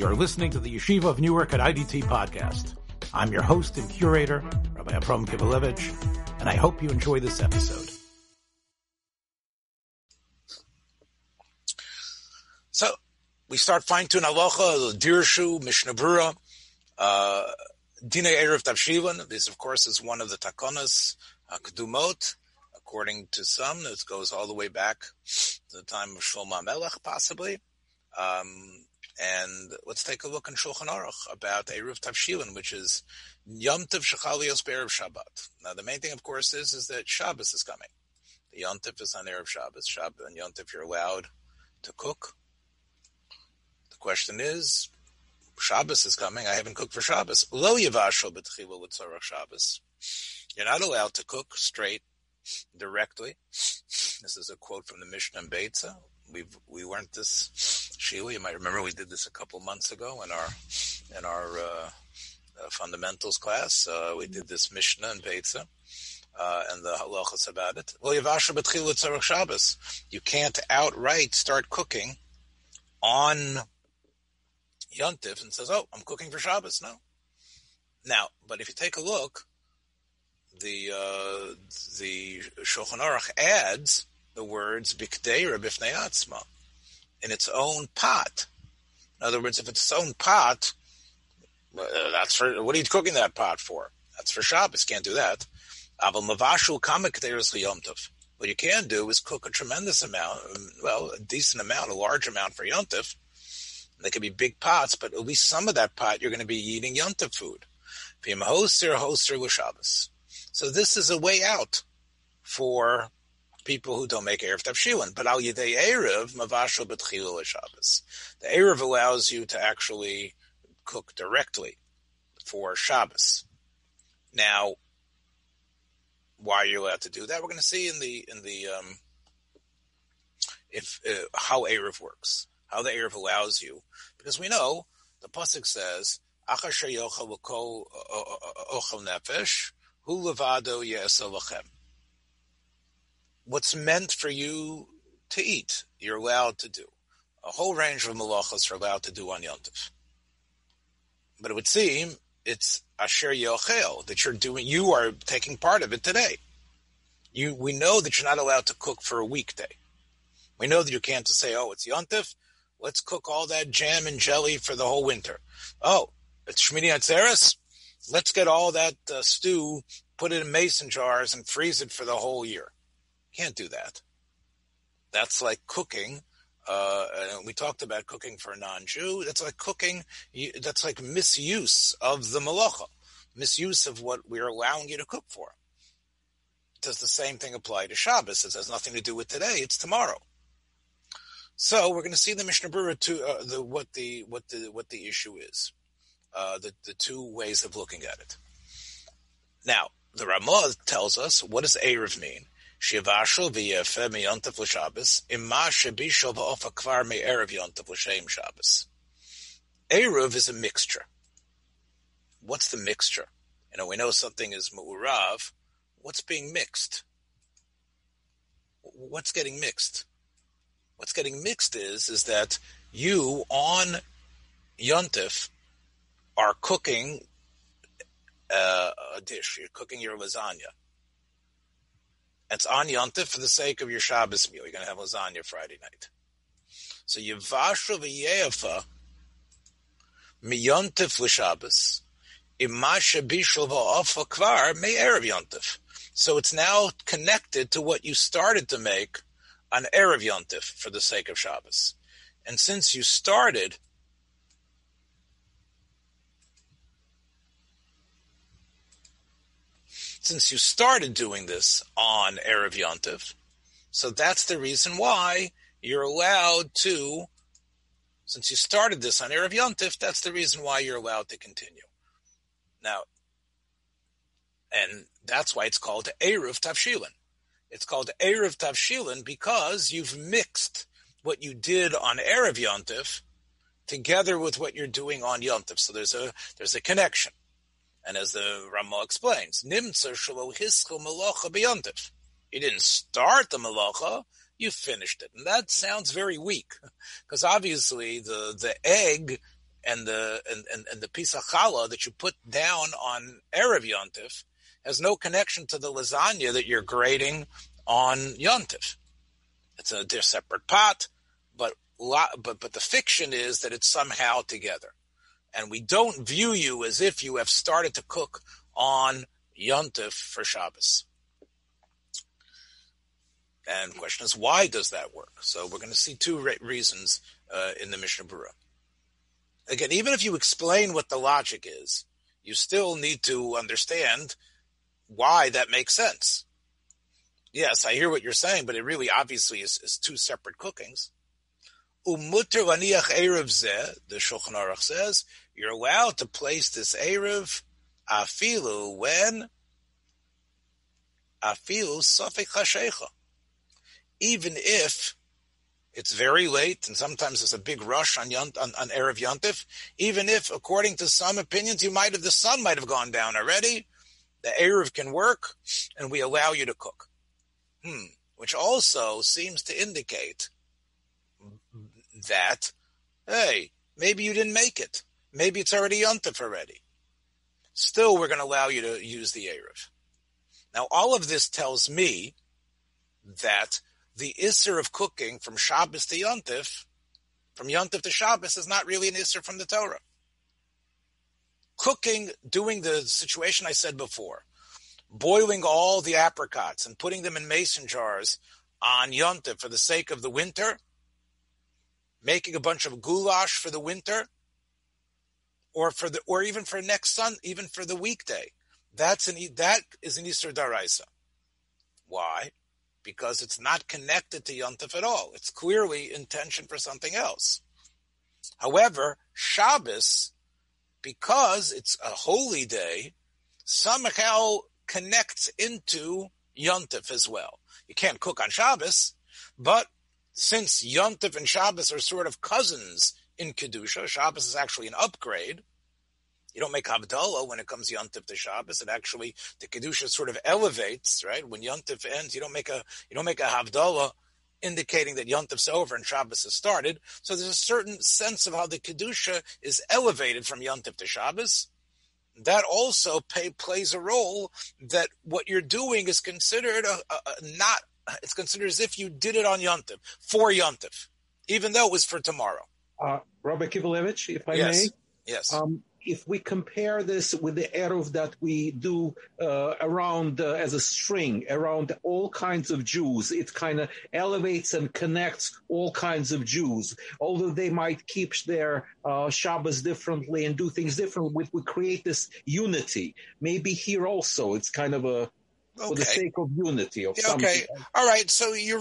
You're listening to the Yeshiva of Newark at IDT podcast. I'm your host and curator, Rabbi Abram Kibalevich, and I hope you enjoy this episode. So we start fine tuning halacha, dirshu, mishnah brura, uh, dina erev tavshilin. This, of course, is one of the takonas uh. According to some, this goes all the way back to the time of Shlomo Melech, possibly. Um, and let's take a look in Shulchan Aruch about Eruv Tavshilin, which is Yom Tov Shechalios Be'erev Shabbat. Now, the main thing, of course, is is that Shabbos is coming. The Yom Tov is on Erev Shabbos. Shabbos and Yom Tov, you're allowed to cook. The question is, Shabbos is coming. I haven't cooked for Shabbos. Lo Yavashal B'Tchila L'Tzorach Shabbos. You're not allowed to cook straight, directly. This is a quote from the Mishnah and Beitza we we weren't this. Sheila, you might remember we did this a couple months ago in our in our uh, uh, fundamentals class. Uh, we did this Mishnah and Beitza. Uh, and the halachas about it. Well, Yavasha Shabbos. You can't outright start cooking on Yontif and says, "Oh, I'm cooking for Shabbos." No. Now, but if you take a look, the uh, the Shulchan Aruch adds the words bikdeira bifnei in its own pot. In other words, if it's its own pot, uh, that's for what are you cooking that pot for? That's for Shabbos. Can't do that. Aval mavashu What you can do is cook a tremendous amount, well, a decent amount, a large amount for yomtiv. They could be big pots, but at least some of that pot you're going to be eating yomtiv food. So this is a way out for people who don't make Erev Tavshilin. But al yidei Erev, mavashal betchilu Shabbos. The Erev allows you to actually cook directly for Shabbos. Now, why are you allowed to do that? We're going to see in the in the um, if uh, how Erev works, how the Erev allows you, because we know the pasuk says, "Achar sheyochel v'kol ochel nefesh, hu levado ye'esolachem." What's meant for you to eat, you're allowed to do. A whole range of malachas are allowed to do on Yontif. But it would seem it's asher yochel that you're doing. You are taking part of it today. You, we know that you're not allowed to cook for a weekday. We know that you can't just say, "Oh, it's Yontif. Let's cook all that jam and jelly for the whole winter." Oh, it's Shmini Atzeres. Let's get all that uh, stew, put it in mason jars, and freeze it for the whole year. Can't do that. That's like cooking. Uh, we talked about cooking for a non-Jew. That's like cooking. That's like misuse of the malacha, misuse of what we're allowing you to cook for. Does the same thing apply to Shabbos? It has nothing to do with today. It's tomorrow. So we're going to see the Mishnah Berurah to uh, the what the what the what the issue is, uh, the the two ways of looking at it. Now the Ramah tells us what does Erev mean? Shivashel v'yefe miyontav l'Shabbos, imma shebishol v'ofa kvar me'erev yontav l'shem Shabbos. Erev is a mixture. What's the mixture? You know, we know something is mu'urav. What's being mixed? What's getting mixed? What's getting mixed is, is that you on Yontif are cooking uh, a dish. You're cooking your lasagna it's on Yontif for the sake of your Shabbos meal. You're going to have lasagna Friday night. So Yivashra v'yefa miyontif l'Shabbos imasha bishul v'ofa kvar me'erev yontif. So it's now connected to what you started to make on Erev Yontif for the sake of Shabbos. And since you started since you started doing this on Erev Yontiv. So that's the reason why you're allowed to, since you started this on Erev Yontif, that's the reason why you're allowed to continue. Now, and that's why it's called Erev Tavshilin. It's called Erev Tavshilin because you've mixed what you did on Erev Yontif together with what you're doing on Yontif. So there's a there's a connection. And as the Ramah explains, Nimtza shalo malacha beyontif. You didn't start the malacha, you finished it. And that sounds very weak, because obviously the, the egg and the and, and, and the Pesach challah that you put down on Erev Yontif has no connection to the lasagna that you're grating on Yontif. It's a they're separate pot, but but but the fiction is that it's somehow together, and we don't view you as if you have started to cook on Yontif for Shabbos. And the question is, why does that work? So we're going to see two re- reasons uh, in the Mishnah Berurah. Again, even if you explain what the logic is, you still need to understand why that makes sense. Yes, I hear what you're saying, but it really obviously is, is two separate cookings. Umutter laniach erev the Shulchan Aruch says, you're allowed to place this erev afilu when afilu safek hashecha. Even if it's very late, and sometimes there's a big rush on, Yont, on, on Erev Yontif, even if, according to some opinions, you might have, the sun might have gone down already, the Erev can work, and we allow you to cook. Hmm. Which also seems to indicate that, hey, maybe you didn't make it. Maybe it's already Yontif already. Still, we're going to allow you to use the Erev. Now, all of this tells me that the Isser of cooking from Shabbos to Yontif, from Yontif to Shabbos, is not really an Isser from the Torah. Cooking, doing the situation I said before, boiling all the apricots and putting them in mason jars on Yontif for the sake of the winter, making a bunch of goulash for the winter, or for the, or even for next sun, even for the weekday. That's an that is an Isser daraisa. Why? Because it's not connected to Yontif at all. It's clearly intention for something else. However, Shabbos, because it's a holy day, somehow connects into Yontif as well. You can't cook on Shabbos, but since Yontif and Shabbos are sort of cousins in Kedusha, Shabbos is actually an upgrade. You don't make Havdalah when it comes Yontif to Shabbos. It actually, the Kedusha sort of elevates, right? When Yontif ends, you don't make a, you don't make a Havdalah indicating that Yontif's over and Shabbos has started. So there's a certain sense of how the Kedusha is elevated from Yontif to Shabbos that also pay, plays a role that what you're doing is considered a, a, a not it's considered as if you did it on Yontif for Yontif, even though it was for tomorrow. Uh, Rabbi Kivelevich, if I yes. may. Yes. Um, if we compare this with the eruv that we do uh, around uh, as a string around all kinds of Jews, it kind of elevates and connects all kinds of Jews. Although they might keep their uh, Shabbos differently and do things differently, we, we create this unity. Maybe here also, it's kind of a okay. for the sake of unity of Yeah, okay. All right. So you're.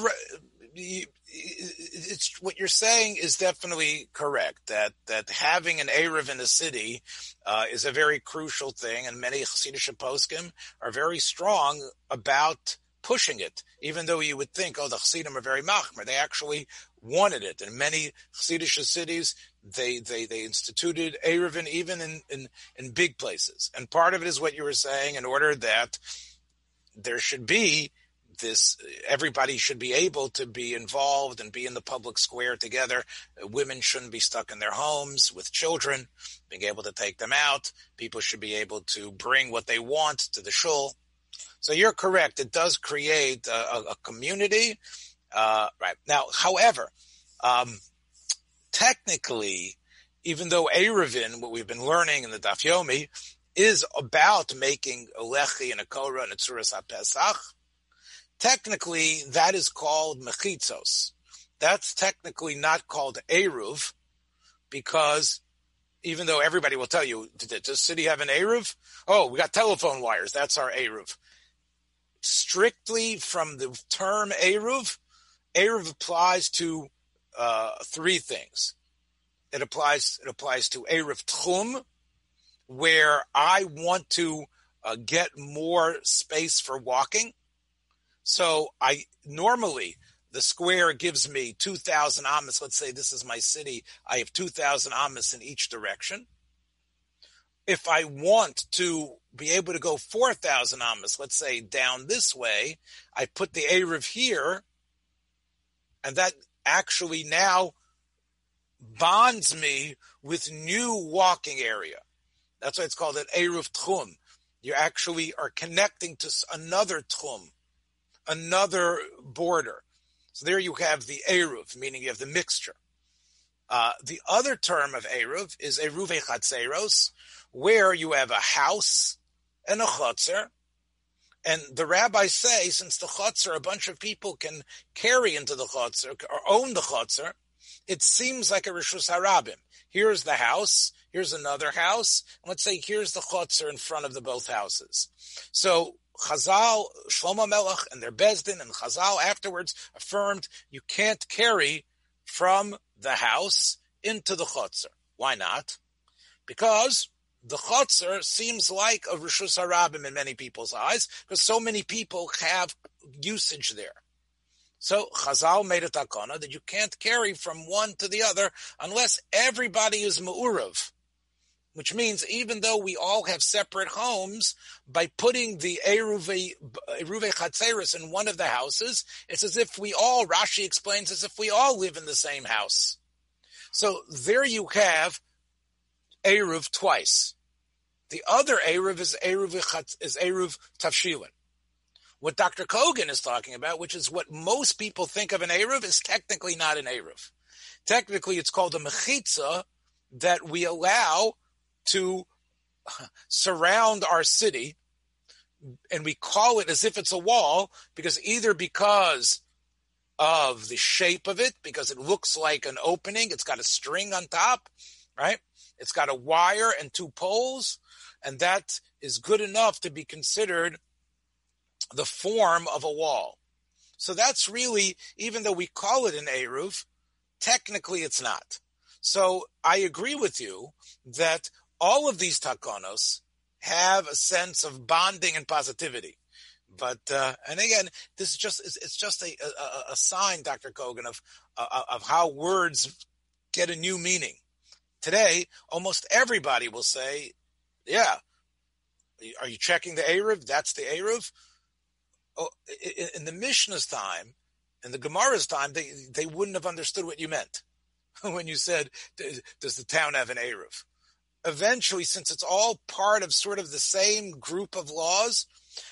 You, it's what you're saying is definitely correct. That that having an erev in a city uh, is a very crucial thing, and many Chassidish poskim are very strong about pushing it. Even though you would think, oh, the Chassidim are very machmer, they actually wanted it. In many Chassidish cities, they they they instituted erevin even in, in in big places. And part of it is what you were saying, in order that there should be this everybody should be able to be involved and be in the public square together. Women shouldn't be stuck in their homes with children being able to take them out. People should be able to bring what they want to the shul. So you're correct. It does create a, a community uh, right. Now however um, technically even though Erevin, what we've been learning in the Daf Yomi, is about making a lechi and a korah and a tzuras pesach technically that is called mechitzos. That's technically not called eruv because even though everybody will tell you, does the city have an eruv? Oh, we got telephone wires. That's our eruv. Strictly from the term eruv, eruv applies to uh, three things. It applies. It applies to eruv tchum, where I want to uh, get more space for walking. So I normally the square gives me 2,000 amas. Let's say this is my city. I have 2,000 amas in each direction. If I want to be able to go 4,000 amas, let's say down this way, I put the Erev here, and that actually now bonds me with new walking area. That's why it's called an Eruv Tchum. You actually are connecting to another Tchum, another border. So there you have the Eruv, meaning you have the mixture. Uh, the other term of Eruv is Eruve Chatzeros, where you have a house and a chotzer. And the rabbis say, since the chotzer, a bunch of people can carry into the chotzer or own the chotzer, it seems like a Rishus Harabim. Here's the house, here's another house, and let's say here's the chotzer in front of the both houses. So Chazal, Shlomo Melech, and their Beis Din, and Chazal afterwards affirmed you can't carry from the house into the chotzer. Why not? Because the chotzer seems like a Rishus Harabim in many people's eyes, because so many people have usage there. So Chazal made a takana that you can't carry from one to the other unless everybody is ma'urav. Which means even though we all have separate homes, by putting the Eruve, Chatzeris in one of the houses, it's as if we all, Rashi explains, as if we all live in the same house. So there you have Eruv twice. The other Eruv is Eruv, is Eruv Tavshilin. What Dr. Kogan is talking about, which is what most people think of an Eruv, is technically not an Eruv. Technically, it's called a Mechitza that we allow to surround our city, and we call it as if it's a wall, because either because of the shape of it, because it looks like an opening, it's got a string on top, right? It's got a wire and two poles, and that is good enough to be considered the form of a wall. So that's really, even though we call it an Eruv, technically it's not. So I agree with you that all of these takonos have a sense of bonding and positivity. But uh, and again, this is just it's, just a, a, a, sign, Dr. Kogan, of uh, of how words get a new meaning. Today, almost everybody will say, "Yeah, are you checking the Eruv? That's the Eruv." oh, in the Mishnah's time, in the Gemara's time, they, they wouldn't have understood what you meant when you said, does the town have an Eruv? Eventually, since it's all part of sort of the same group of laws,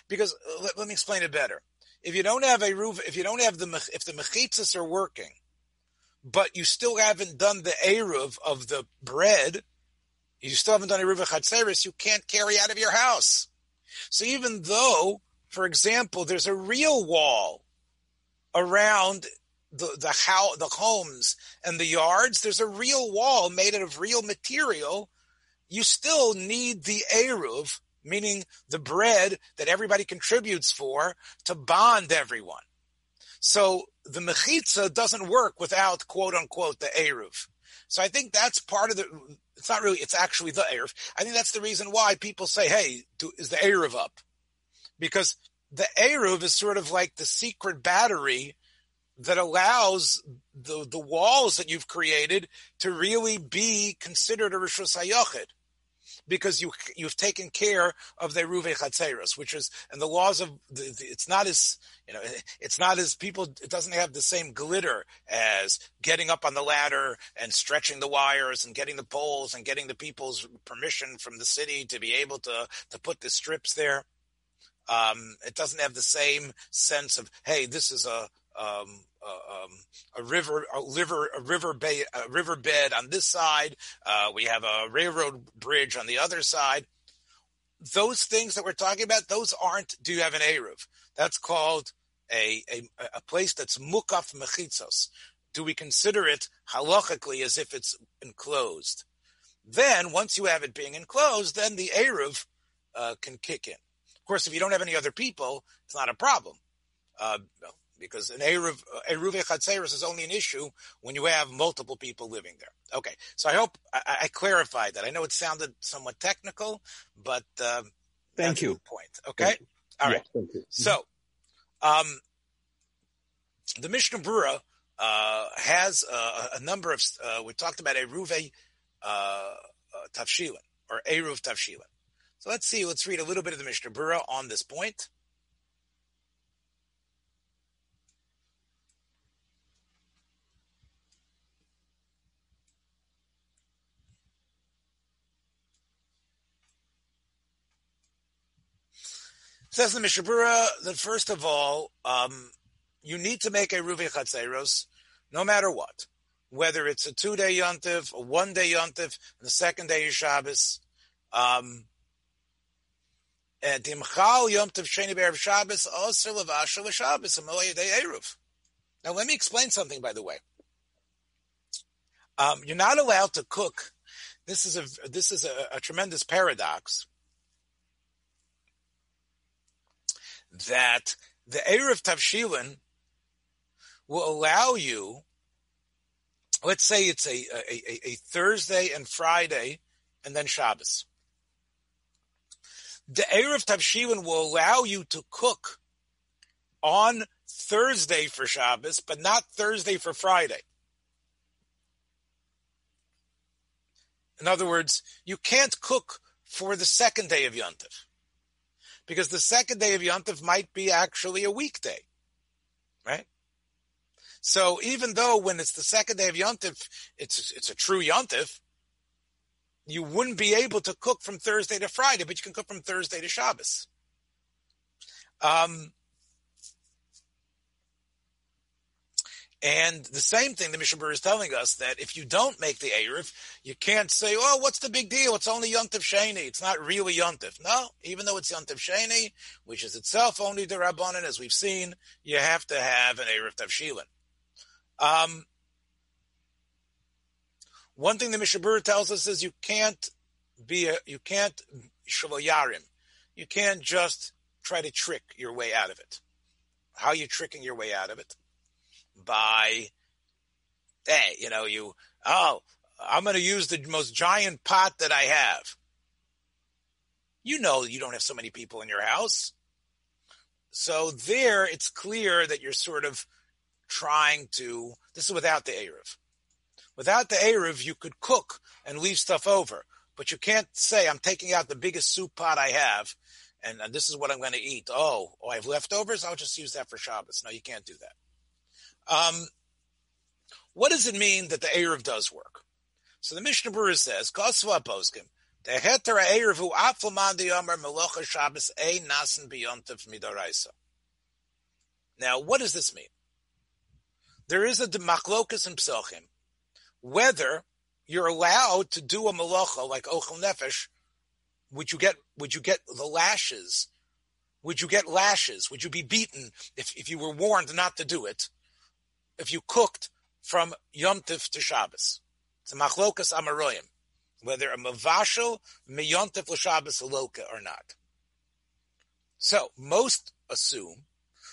because uh, let, let me explain it better. If you don't have a roof, if you don't have the, if the mechitzas are working, but you still haven't done the Eruv of the bread, you still haven't done a Eruv Chatzeris, you can't carry out of your house. So even though for example, there's a real wall around the the how the homes and the yards. There's a real wall made out of real material. You still need the eruv, meaning the bread that everybody contributes for, to bond everyone. So the mechitza doesn't work without quote unquote the eruv. So I think that's part of the. It's not really. It's actually the eruv. I think that's the reason why people say, "Hey, do, is the eruv up?" because the Eruv is sort of like the secret battery that allows the the walls that you've created to really be considered a Rishus HaYochid. Because you you've taken care of the Ruve Chatzeros, which is and the laws of the, the, it's not as you know it's not as people it doesn't have the same glitter as getting up on the ladder and stretching the wires and getting the poles and getting the people's permission from the city to be able to to put the strips there. Um, it doesn't have the same sense of, hey, this is a, um, a, um, a, river, a river, a river bay, a riverbed on this side. Uh, we have a railroad bridge on the other side. Those things that we're talking about, those aren't. Do you have an eruv? That's called a a, a place that's mukaf mechitzos. Do we consider it halachically as if it's enclosed? Then, once you have it being enclosed, then the eruv uh, can kick in. Of course, if you don't have any other people, it's not a problem. Uh, because an Eruv, Eruv Chatzeris is only an issue when you have multiple people living there. Okay, so I hope I, I clarified that. I know it sounded somewhat technical, but uh, thank you. point. Okay, all right. Yeah, so, um, the Mishnah Brura uh, has a, a, number of. Uh, we talked about Eruv uh, uh, Tavshilin or Eruv Tavshilin. So let's see, let's read a little bit of the Mishnah Brura on this point. Says the Mishabura that first of all, um, you need to make a Ruvi Chatzeros no matter what. Whether it's a two day yontif, a one day yontif, and the second day is Shabbos. Um, and Timchal yontif sheni be'erev Shabbos, also levasha l'Shabbos, a day eruv. Now let me explain something, by the way. Um, you're not allowed to cook. This is a this is a, a tremendous paradox. That the Erev Tavshilin will allow you, let's say it's a, a, a, Thursday and Friday and then Shabbos. The Erev Tavshilin will allow you to cook on Thursday for Shabbos, but not Thursday for Friday. In other words, you can't cook for the second day of Yontif. Because the second day of Yontif might be actually a weekday. Right? So even though when it's the second day of Yontif, it's it's a true Yontif, you wouldn't be able to cook from Thursday to Friday, but you can cook from Thursday to Shabbos. Um, And the same thing the Mishnah is telling us that if you don't make the Erev, you can't say, oh, what's the big deal? It's only Yontif Sheni. It's not really Yontif. No, even though it's Yontif Sheni, which is itself only the Rabbanan, as we've seen, you have to have an Erev Tavshilin. Um, one thing the Mishabur tells us is you can't be a, you can't shaloyarim. You can't just try to trick your way out of it. How are you tricking your way out of it? By, hey, you know, you, oh, I'm going to use the most giant pot that I have. You know, you don't have so many people in your house. So there, it's clear that you're sort of trying to, this is without the Erev. Without the Erev, you could cook and leave stuff over, but you can't say, I'm taking out the biggest soup pot I have and, and this is what I'm going to eat. Oh, oh, I have leftovers. I'll just use that for Shabbos. No, you can't do that. Um, what does it mean that the Erev does work? So the Mishnah Berurah says, Kosva poskim, the heter Erev hu aflaman diyomer melocha Shabbos ein nasen biyontif midoraisa. Now, what does this mean? There is a demachlokas in psochim, whether you're allowed to do a malacha like ochel nefesh, would you get, would you get the lashes? Would you get lashes? Would you be beaten if, if you were warned not to do it? If you cooked from Yom Tif to Shabbos. It's a machlokas amaroyim, whether a mavashel Yom meyontif l'Shabbos loka or not. So most assume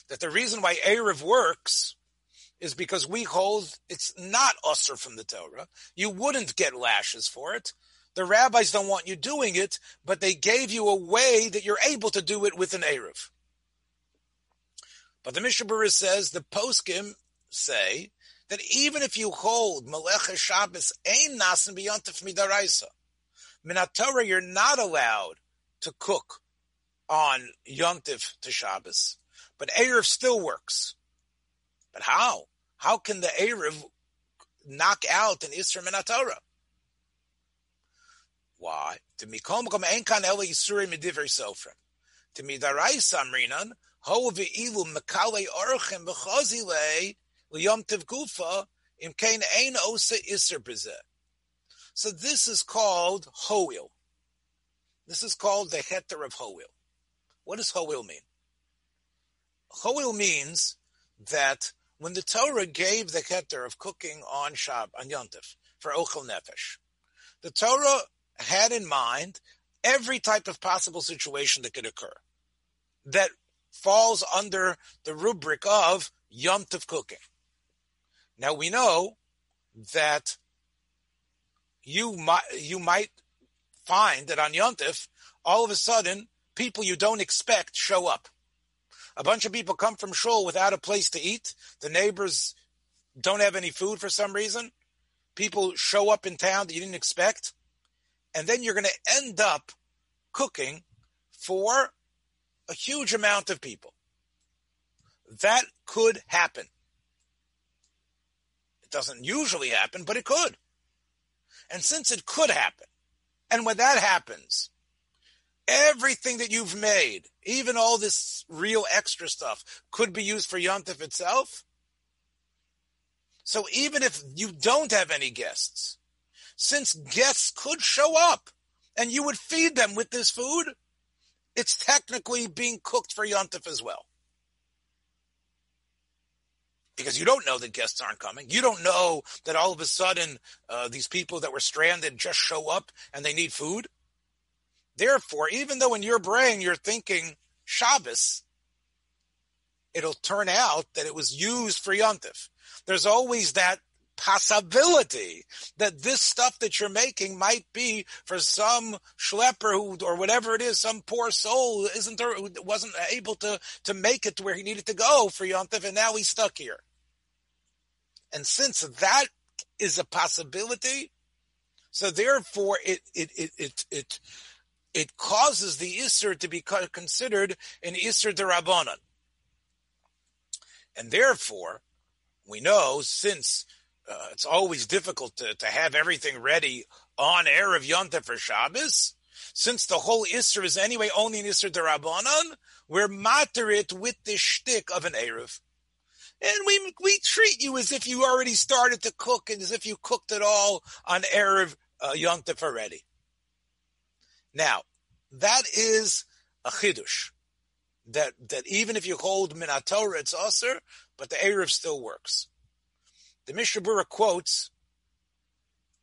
that the reason why Erev works is because we hold it's not usher from the Torah. You wouldn't get lashes for it. The rabbis don't want you doing it, but they gave you a way that you're able to do it with an Erev. But the Mishnah Berurah says the poskim say that even if you hold Melech Shabbos ain nasan biyontif midaraisa, Minatora, you're not allowed to cook on Yontif to Shabbos, but Erev still works. But how? How can the Erev knock out an Isra Minatora? Why? To mikom kom ein kan ele yisuri mediver sofrim. To midaraisa amrinan, ho ve'ilu mekale orchim b'chozile Ein Osa Iser So this is called Hoil. This is called the heter of Hoil. What does Hoil mean? Hoil means that when the Torah gave the heter of cooking on Shab, on Yontif, for Ochel Nefesh, the Torah had in mind every type of possible situation that could occur that falls under the rubric of Yontif cooking. Now we know that you might you might find that on Yontif, all of a sudden, people you don't expect show up. A bunch of people come from shul without a place to eat. The neighbors don't have any food for some reason. People show up in town that you didn't expect. And then you're going to end up cooking for a huge amount of people. That could happen doesn't usually happen, but it could. And since it could happen, and when that happens, Everything that you've made, even all this real extra stuff, could be used for Yontif itself. So even if you don't have any guests, since guests could show up and you would feed them with this food, it's technically being cooked for Yontif as well. Because you don't know that guests aren't coming. You don't know that all of a sudden uh, these people that were stranded just show up and they need food. Therefore, even though in your brain you're thinking Shabbos, it'll turn out that it was used for Yontif. There's always that possibility that this stuff that you're making might be for some schlepper who, or whatever it is, some poor soul isn't there, who wasn't able to, to make it to where he needed to go for Yontif, and now he's stuck here. And since that is a possibility, so therefore it, it, it, it, it, it causes the Isser to be considered an Isser Darabanan. And therefore, we know since uh, it's always difficult to, to have everything ready on Erev Yontif for Shabbos. Since the whole Isser is anyway only an Isser Darabanan, we're moderate with the shtick of an Erev. And we, we treat you as if you already started to cook and as if you cooked it all on Erev uh, Yontif already. Now, that is a chidush. That, that even if you hold Minatorah, it's usher, but the Erev still works. The Mishnah Berurah quotes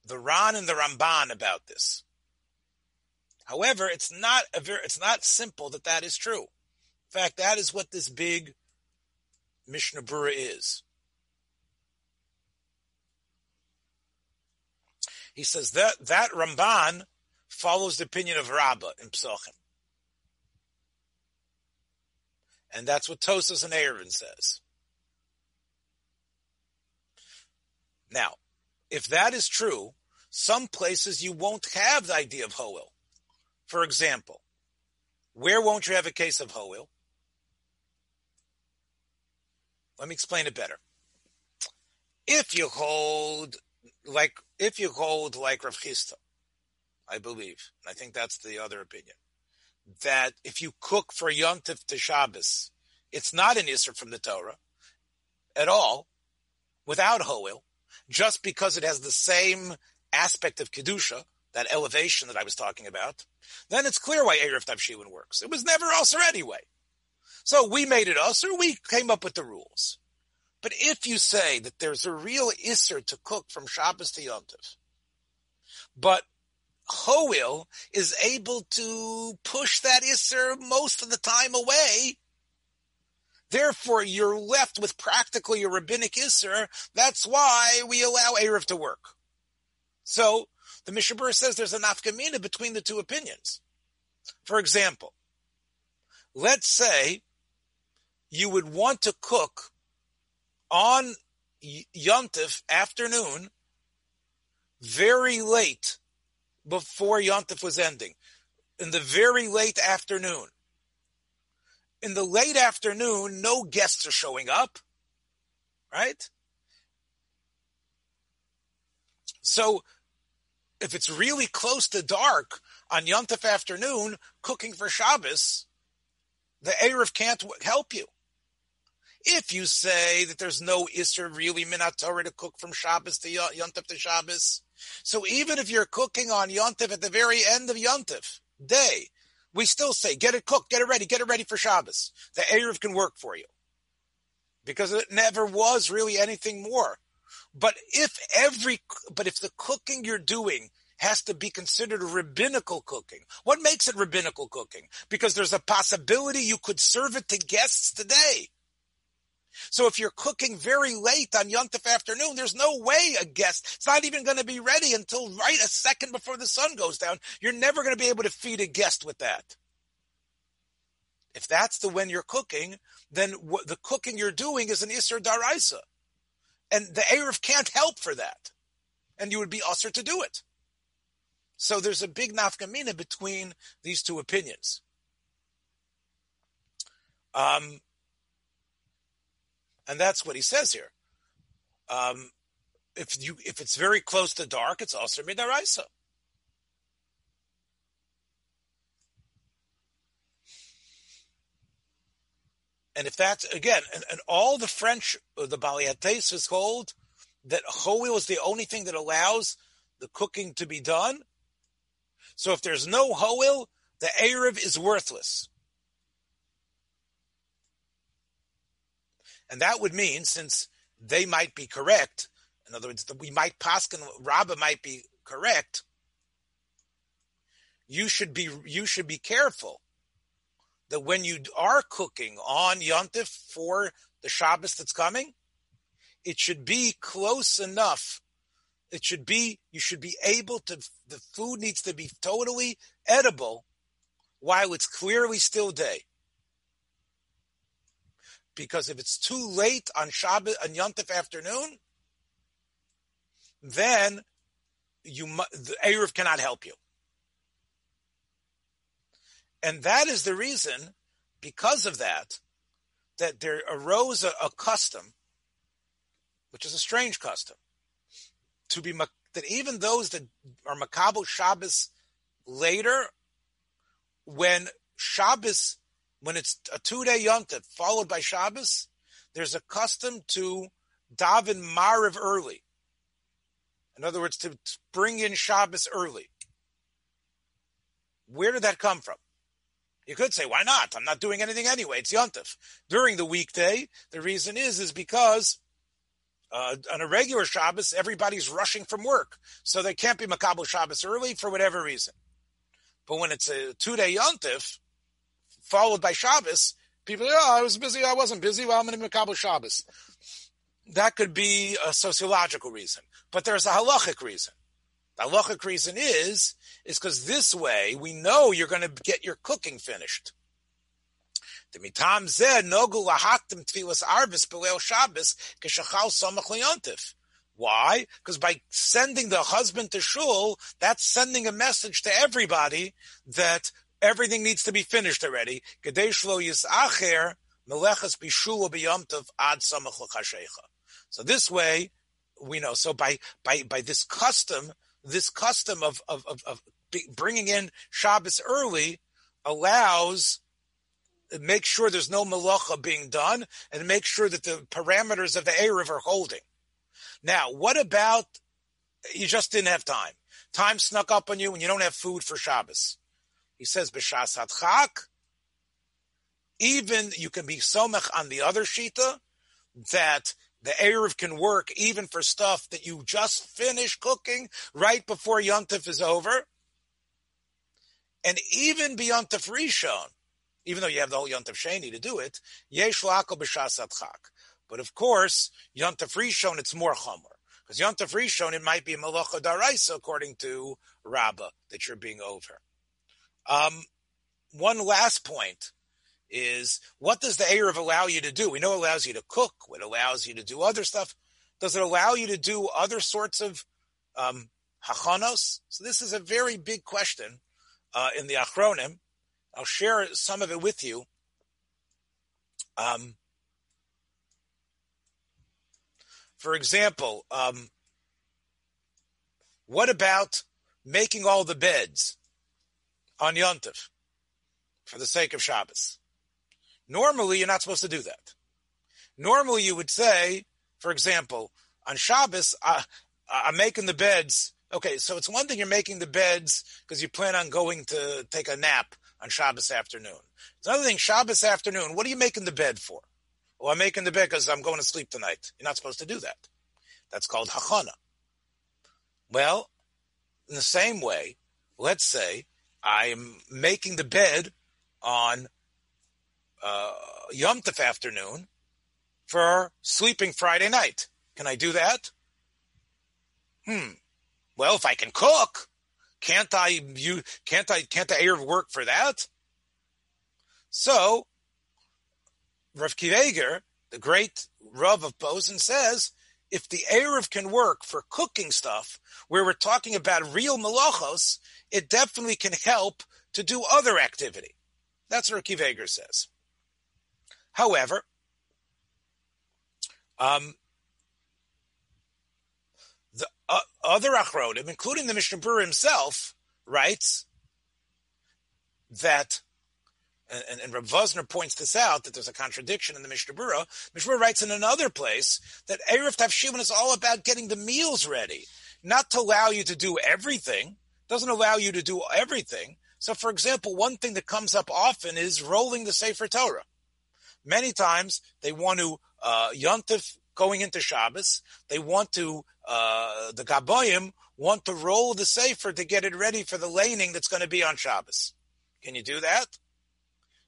the Ran and the Ramban about this. However, it's not a very, it's not simple that that is true. In fact, that is what this big Mishnah Berurah is. He says that that Ramban follows the opinion of Rabbah in Psochim. And that's what Tosfos and Erevin says. Now, if that is true, some places you won't have the idea of Hoel. For example, where won't you have a case of Hoel? Let me explain it better. If you hold like if you hold like Rav Chisda, I believe, and I think that's the other opinion, that if you cook for Yom Tif to Shabbos, it's not an Isser from the Torah at all, without Hoel, just because it has the same aspect of Kedusha, that elevation that I was talking about, then it's clear why Erev Tavshilin works. It was never Usr anyway. So we made it Usr, we came up with the rules. But if you say that there's a real Isser to cook from Shabbos to Yom Tov, but Hoil is able to push that Isser most of the time away, Therefore, you're left with practically a rabbinic Isser. That's why we allow Erev to work. So, the Mishnah Berurah says there's a nafkamina between the two opinions. For example, let's say you would want to cook on Yontif afternoon very late before Yontif was ending. In the very late afternoon in the late afternoon, no guests are showing up, right? So if it's really close to dark on Yontif afternoon, cooking for Shabbos, the Erev can't help you. If you say that there's no Isser really Minatorah to cook from Shabbos to Yontif to Shabbos, so even if you're cooking on Yontif at the very end of Yontif day, we still say, get it cooked, get it ready, get it ready for Shabbos. The Erev can work for you. Because it never was really anything more. But if every, but if the cooking you're doing has to be considered rabbinical cooking, what makes it rabbinical cooking? Because there's a possibility you could serve it to guests today. So if you're cooking very late on Yontif afternoon, there's no way a guest, it's not even going to be ready until right a second before the sun goes down. You're never going to be able to feed a guest with that. If that's the when you're cooking, then the cooking you're doing is an Isser Daraisa. And the Erev can't help for that. And you would be usher to do it. So there's a big nafkamina between these two opinions. Um, and that's what he says here. Um, if you if it's very close to dark, it's also midaraisa. And if that's again, and, and all the French, uh, the Baalei Tosfos hold that hoil is the only thing that allows the cooking to be done. So if there's no hoil, the Arab is worthless. And that would mean, since they might be correct, in other words, we might Paskin Rabbah might be correct. You should be you should be careful that when you are cooking on Yontif for the Shabbos that's coming, it should be close enough. It should be you should be able to. The food needs to be totally edible while it's clearly still day because if it's too late on Shabbat on Yontif afternoon, then you the Erev cannot help you. And that is the reason, because of that, that there arose a, a custom, which is a strange custom, to be that even those that are Makabel Shabbos later, when Shabbos when it's a two day yontif followed by Shabbos, there's a custom to daven Mariv early. In other words, to bring in Shabbos early. Where did that come from? You could say, why not? I'm not doing anything anyway. It's yontif. During the weekday, the reason is, is because uh, on a regular Shabbos, everybody's rushing from work. So they can't be Makabel Shabbos early for whatever reason. But when it's a two day yontif, followed by Shabbos, people, say, oh, I was busy, I wasn't busy, well, I'm going to Makabel Shabbos. That could be a sociological reason, but there's a halachic reason. The halachic reason is, is because this way we know you're going to get your cooking finished. The mitam zed nogu lahaktim tfilas arvis beleo Shabbos keshachal samach liyontif. Why? Because by sending the husband to shul, that's sending a message to everybody that everything needs to be finished already. So this way, we know. So by by by this custom, this custom of of of, of bringing in Shabbos early allows make sure there's no malacha being done and make sure that the parameters of the Erev are holding. Now, what about you just didn't have time? Time snuck up on you and you don't have food for Shabbos. He says b'shas hadchak. Even you can be somech on the other shita that the erev can work even for stuff that you just finished cooking right before yontif is over, and even beyond Rishon, even though you have the whole yontif sheni to do it, yesh lako b'shas. But of course, yontif Rishon it's more chomer. Because Yontif Rishon, it might be Malacha Daraisa, according to Rabbah, that you're being over. Um, one last point is what does the Erev allow you to do? We know it allows you to cook, it allows you to do other stuff. Does it allow you to do other sorts of um, hachanos? So this is a very big question uh, in the Achronim. I'll share some of it with you. Um, for example, um, what about making all the beds? On Yontif for the sake of Shabbos. Normally, you're not supposed to do that. Normally, you would say, for example, on Shabbos, uh, I'm making the beds. Okay, so it's one thing you're making the beds because you plan on going to take a nap on Shabbos afternoon. It's another thing, Shabbos afternoon, what are you making the bed for? Well, I'm making the bed because I'm going to sleep tonight. You're not supposed to do that. That's called hachana. Well, in the same way, let's say I'm making the bed on uh, Yom Tov afternoon for sleeping Friday night. Can I do that? Hmm. Well, if I can cook, can't I? You can't I? Can't I air work for that? So, Rav Akiva Eiger, the great Rav of Posen, says if the Erev can work for cooking stuff, where we're talking about real malachos, it definitely can help to do other activity. That's what Akiva Eiger says. However, um, the uh, other Achronim, including the Mishnah Berurah himself, writes that, and, and Rav Wosner points this out that there's a contradiction in the Mishnah Berurah. Mishnah Berurah writes in another place that Erev Tavshilin is all about getting the meals ready, not to allow you to do everything. Doesn't allow you to do everything. So, for example, one thing that comes up often is rolling the Sefer Torah. Many times they want to uh, yontif going into Shabbos. They want to uh, the Gaboyim want to roll the Sefer to get it ready for the laning that's going to be on Shabbos. Can you do that?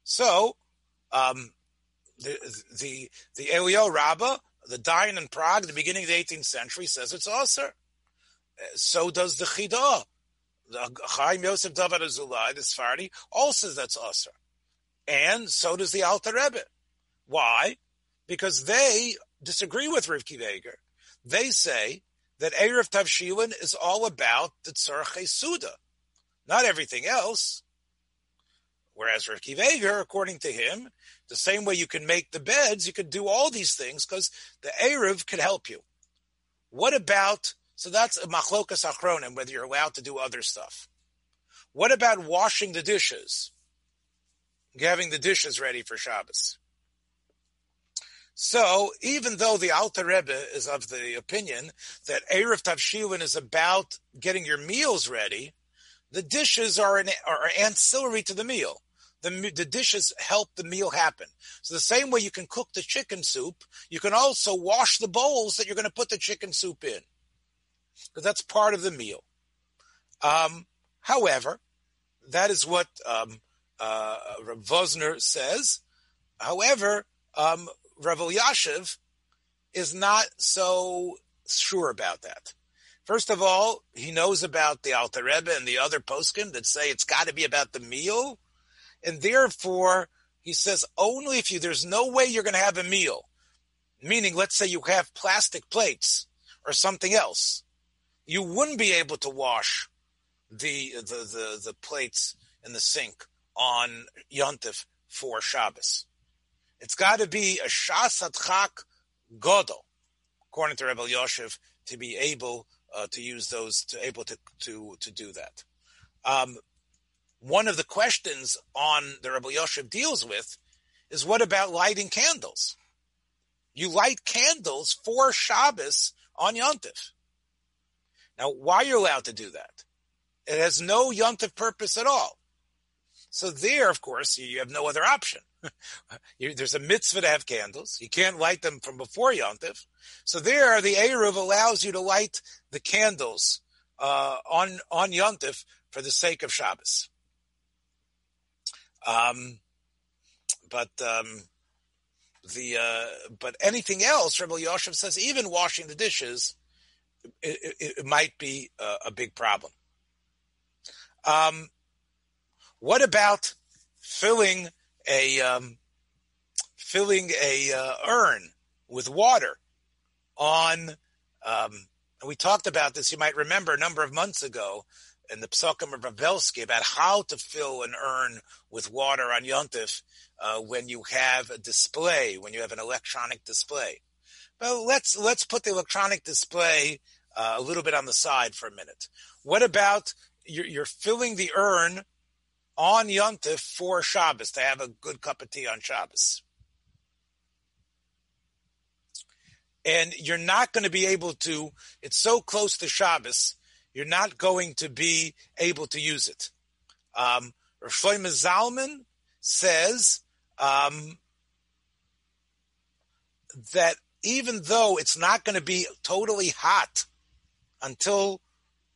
So, um, the the the Elya Rabbah, the Dayan in Prague, the beginning of the 18th century, says it's Aser. So does the Chidah. The Chaim Yosef David Azulai, the Sfardi, also says that's Aser. And so does the Alter Rebbe. Why? Because they disagree with Reb Akiva Eiger. They say that Eruv Tavshilin is all about the Tzarche Suda, not everything else. Whereas Rav Akiva Eiger, according to him, the same way you can make the beds, you could do all these things because the Eruv could help you. What about, so that's a machlokas achronim, whether you're allowed to do other stuff. What about washing the dishes? Having the dishes ready for Shabbos. So, even though the Alter Rebbe is of the opinion that Eruv Tavshilin is about getting your meals ready, the dishes are, an, are ancillary to the meal. The, the dishes help the meal happen. So the same way you can cook the chicken soup, you can also wash the bowls that you're going to put the chicken soup in, because that's part of the meal. Um, however, that is what um, uh, Rav Wosner says. However, um, Rav Elyashiv is not so sure about that. First of all, he knows about the Alter Rebbe and the other poskim that say it's got to be about the meal, and therefore he says only if you there's no way you're going to have a meal, meaning let's say you have plastic plates or something else, you wouldn't be able to wash the the the, the plates in the sink on Yontif for Shabbos. It's got to be a shasat chak godel, according to Reb Elyashiv, to be able uh, to use those, to able to to to do that. Um, one of the questions on the Reb Elyashiv deals with is what about lighting candles? You light candles for Shabbos on Yontif. Now, why you're you allowed to do that? It has no Yontif purpose at all. So there, of course, you have no other option. There's a mitzvah to have candles. You can't light them from before Yontif. So there, the Eruv allows you to light the candles uh, on on Yontif for the sake of Shabbos. Um, but um, the uh, but anything else, Reb Elyashiv says, even washing the dishes, it, it, might be a, a big problem. Um, what about filling a um, filling a uh, urn with water on. Um, we talked about this. You might remember a number of months ago in the Psokim of Ravelsky about how to fill an urn with water on Yontif uh, when you have a display, when you have an electronic display. But let's let's put the electronic display uh, a little bit on the side for a minute. What about you're, you're filling the urn on Yontif for Shabbos to have a good cup of tea on Shabbos. And you're not going to be able to, it's so close to Shabbos, you're not going to be able to use it. Um, Shlomo Zalman says um, that even though it's not going to be totally hot until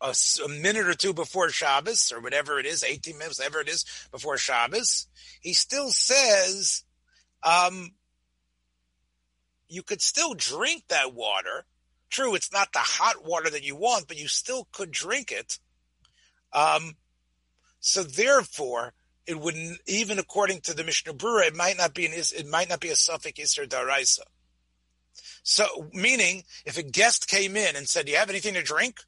a, a, minute or two before Shabbos, or whatever it is, 18 minutes, whatever it is before Shabbos, he still says, um, you could still drink that water. True, it's not the hot water that you want, but you still could drink it. Um, so therefore, it wouldn't, even according to the Mishnah Berurah, it might not be an, it might not be a safek Isser Daraisa. So, meaning, if a guest came in and said, do you have anything to drink?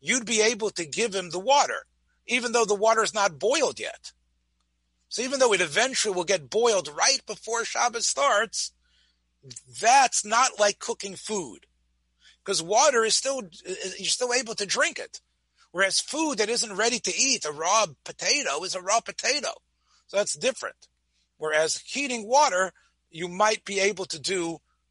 you'd be able to give him the water, even though the water is not boiled yet. So even though it eventually will get boiled right before Shabbos starts, that's not like cooking food. Because water is still, you're still able to drink it. Whereas food that isn't ready to eat, a raw potato is a raw potato. So that's different. Whereas heating water, you might be able to do